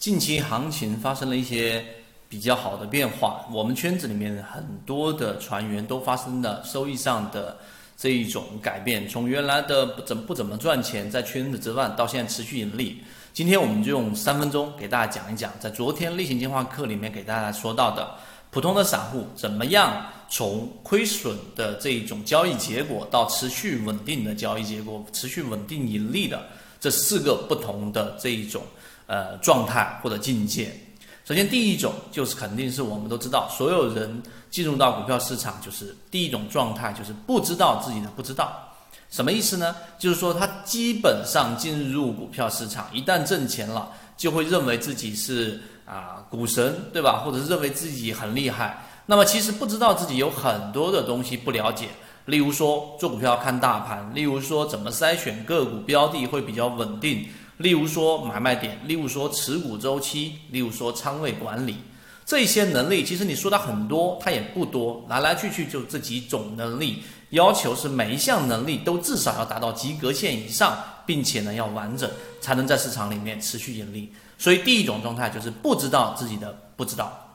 近期行情发生了一些比较好的变化，我们圈子里面很多的船员都发生了收益上的这一种改变，从原来的不怎不怎么赚钱，在圈子之外，到现在持续盈利。今天我们就用三分钟给大家讲一讲，在昨天例行进化课里面给大家说到的，普通的散户怎么样从亏损的这一种交易结果到持续稳定的交易结果，持续稳定盈利的这四个不同的这一种。呃，状态或者境界。首先，第一种就是肯定是我们都知道，所有人进入到股票市场，就是第一种状态，就是不知道自己的不知道。什么意思呢？就是说他基本上进入股票市场，一旦挣钱了，就会认为自己是啊股神，对吧？或者是认为自己很厉害。那么其实不知道自己有很多的东西不了解，例如说做股票看大盘，例如说怎么筛选个股标的会比较稳定。例如说买卖点，例如说持股周期，例如说仓位管理，这些能力其实你说的很多，它也不多，来来去去就这几种能力。要求是每一项能力都至少要达到及格线以上，并且呢要完整，才能在市场里面持续盈利。所以第一种状态就是不知道自己的不知道。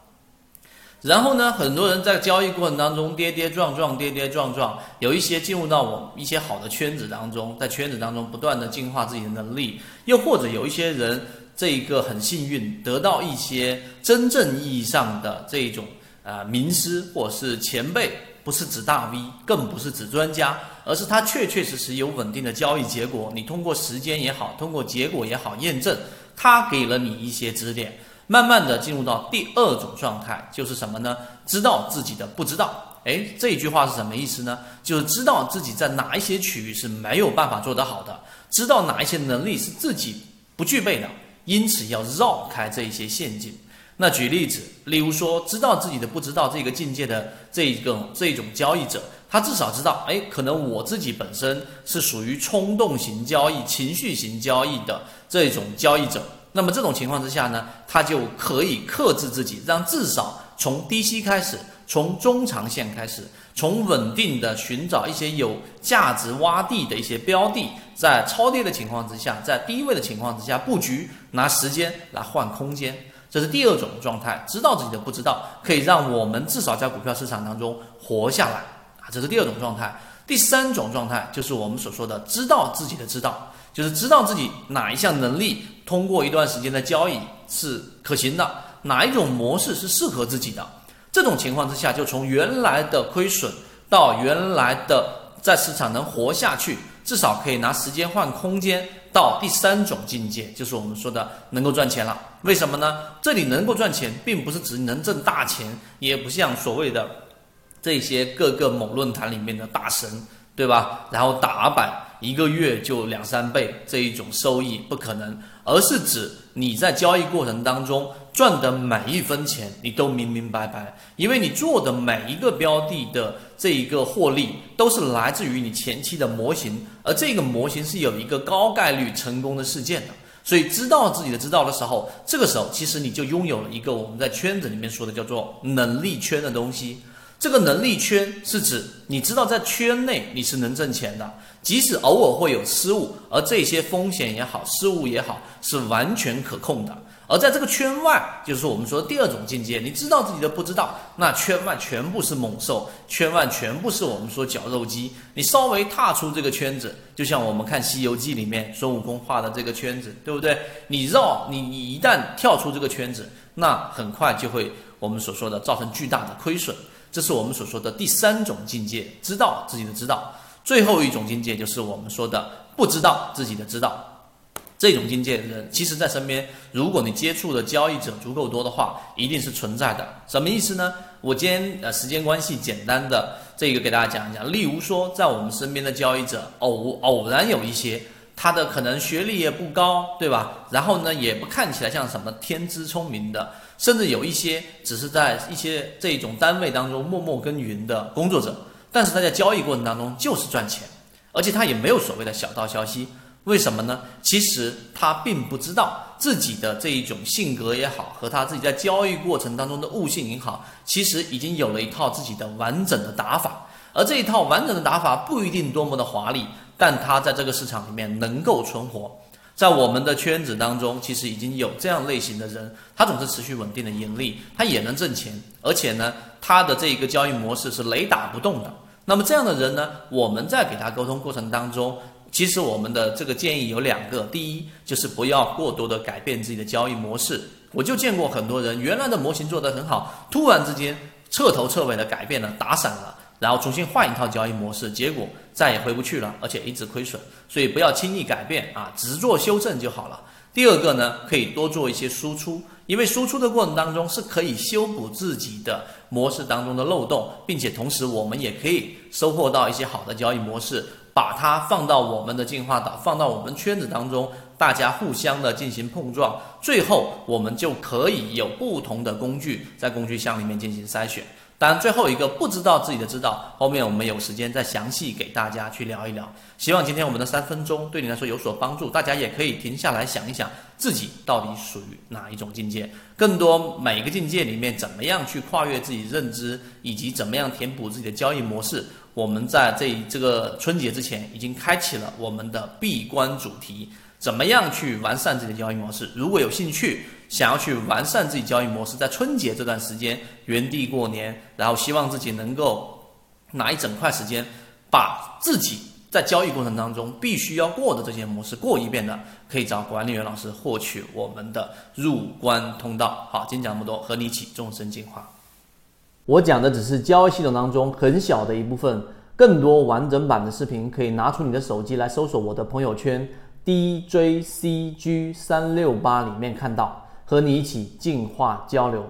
然后呢，很多人在交易过程当中跌跌撞撞，跌跌撞撞，有一些进入到我一些好的圈子当中，在圈子当中不断的进化自己的能力，又或者有一些人这一个很幸运得到一些真正意义上的这种啊名师或者是前辈，不是指大 V，更不是指专家，而是他确确实实有稳定的交易结果。你通过时间也好，通过结果也好验证，他给了你一些指点。慢慢的进入到第二种状态，就是什么呢？知道自己的不知道。哎，这一句话是什么意思呢？就是知道自己在哪一些区域是没有办法做得好的，知道哪一些能力是自己不具备的，因此要绕开这一些陷阱。那举例子，例如说，知道自己的不知道这个境界的这一个这种交易者，他至少知道，哎，可能我自己本身是属于冲动型交易、情绪型交易的这种交易者。那么这种情况之下呢，他就可以克制自己，让至少从低吸开始，从中长线开始，从稳定的寻找一些有价值洼地的一些标的，在超跌的情况之下，在低位的情况之下布局，拿时间来换空间，这是第二种状态。知道自己的不知道，可以让我们至少在股票市场当中活下来啊，这是第二种状态。第三种状态就是我们所说的知道自己的知道。就是知道自己哪一项能力通过一段时间的交易是可行的，哪一种模式是适合自己的。这种情况之下，就从原来的亏损到原来的在市场能活下去，至少可以拿时间换空间，到第三种境界，就是我们说的能够赚钱了。为什么呢？这里能够赚钱，并不是指能挣大钱，也不像所谓的这些各个某论坛里面的大神，对吧？然后打板。一个月就两三倍这一种收益不可能，而是指你在交易过程当中赚的每一分钱，你都明明白白，因为你做的每一个标的的这一个获利都是来自于你前期的模型，而这个模型是有一个高概率成功的事件的，所以知道自己的知道的时候，这个时候其实你就拥有了一个我们在圈子里面说的叫做能力圈的东西。这个能力圈是指你知道在圈内你是能挣钱的，即使偶尔会有失误，而这些风险也好，失误也好，是完全可控的。而在这个圈外，就是我们说第二种境界，你知道自己的不知道，那圈外全部是猛兽，圈外全部是我们说绞肉机。你稍微踏出这个圈子，就像我们看《西游记》里面孙悟空画的这个圈子，对不对？你绕你你一旦跳出这个圈子，那很快就会我们所说的造成巨大的亏损。这是我们所说的第三种境界，知道自己的知道。最后一种境界就是我们说的不知道自己的知道。这种境界的人，其实在身边，如果你接触的交易者足够多的话，一定是存在的。什么意思呢？我今天呃时间关系，简单的这个给大家讲一讲。例如说，在我们身边的交易者，偶偶然有一些，他的可能学历也不高，对吧？然后呢，也不看起来像什么天资聪明的。甚至有一些只是在一些这种单位当中默默耕耘的工作者，但是他在交易过程当中就是赚钱，而且他也没有所谓的小道消息。为什么呢？其实他并不知道自己的这一种性格也好，和他自己在交易过程当中的悟性也好，其实已经有了一套自己的完整的打法。而这一套完整的打法不一定多么的华丽，但他在这个市场里面能够存活。在我们的圈子当中，其实已经有这样类型的人，他总是持续稳定的盈利，他也能挣钱，而且呢，他的这一个交易模式是雷打不动的。那么这样的人呢，我们在给他沟通过程当中，其实我们的这个建议有两个，第一就是不要过多的改变自己的交易模式。我就见过很多人，原来的模型做得很好，突然之间彻头彻尾的改变了，打散了。然后重新换一套交易模式，结果再也回不去了，而且一直亏损。所以不要轻易改变啊，只做修正就好了。第二个呢，可以多做一些输出，因为输出的过程当中是可以修补自己的模式当中的漏洞，并且同时我们也可以收获到一些好的交易模式，把它放到我们的进化岛，放到我们圈子当中，大家互相的进行碰撞，最后我们就可以有不同的工具在工具箱里面进行筛选。当然，最后一个不知道自己的知道，后面我们有时间再详细给大家去聊一聊。希望今天我们的三分钟对你来说有所帮助，大家也可以停下来想一想，自己到底属于哪一种境界。更多每个境界里面怎么样去跨越自己认知，以及怎么样填补自己的交易模式，我们在这这个春节之前已经开启了我们的闭关主题。怎么样去完善自己的交易模式？如果有兴趣，想要去完善自己交易模式，在春节这段时间原地过年，然后希望自己能够拿一整块时间，把自己在交易过程当中必须要过的这些模式过一遍的，可以找管理员老师获取我们的入关通道。好，今天讲这么多，和你一起终身进化。我讲的只是交易系统当中很小的一部分，更多完整版的视频可以拿出你的手机来搜索我的朋友圈。DJCG 三六八里面看到，和你一起进化交流。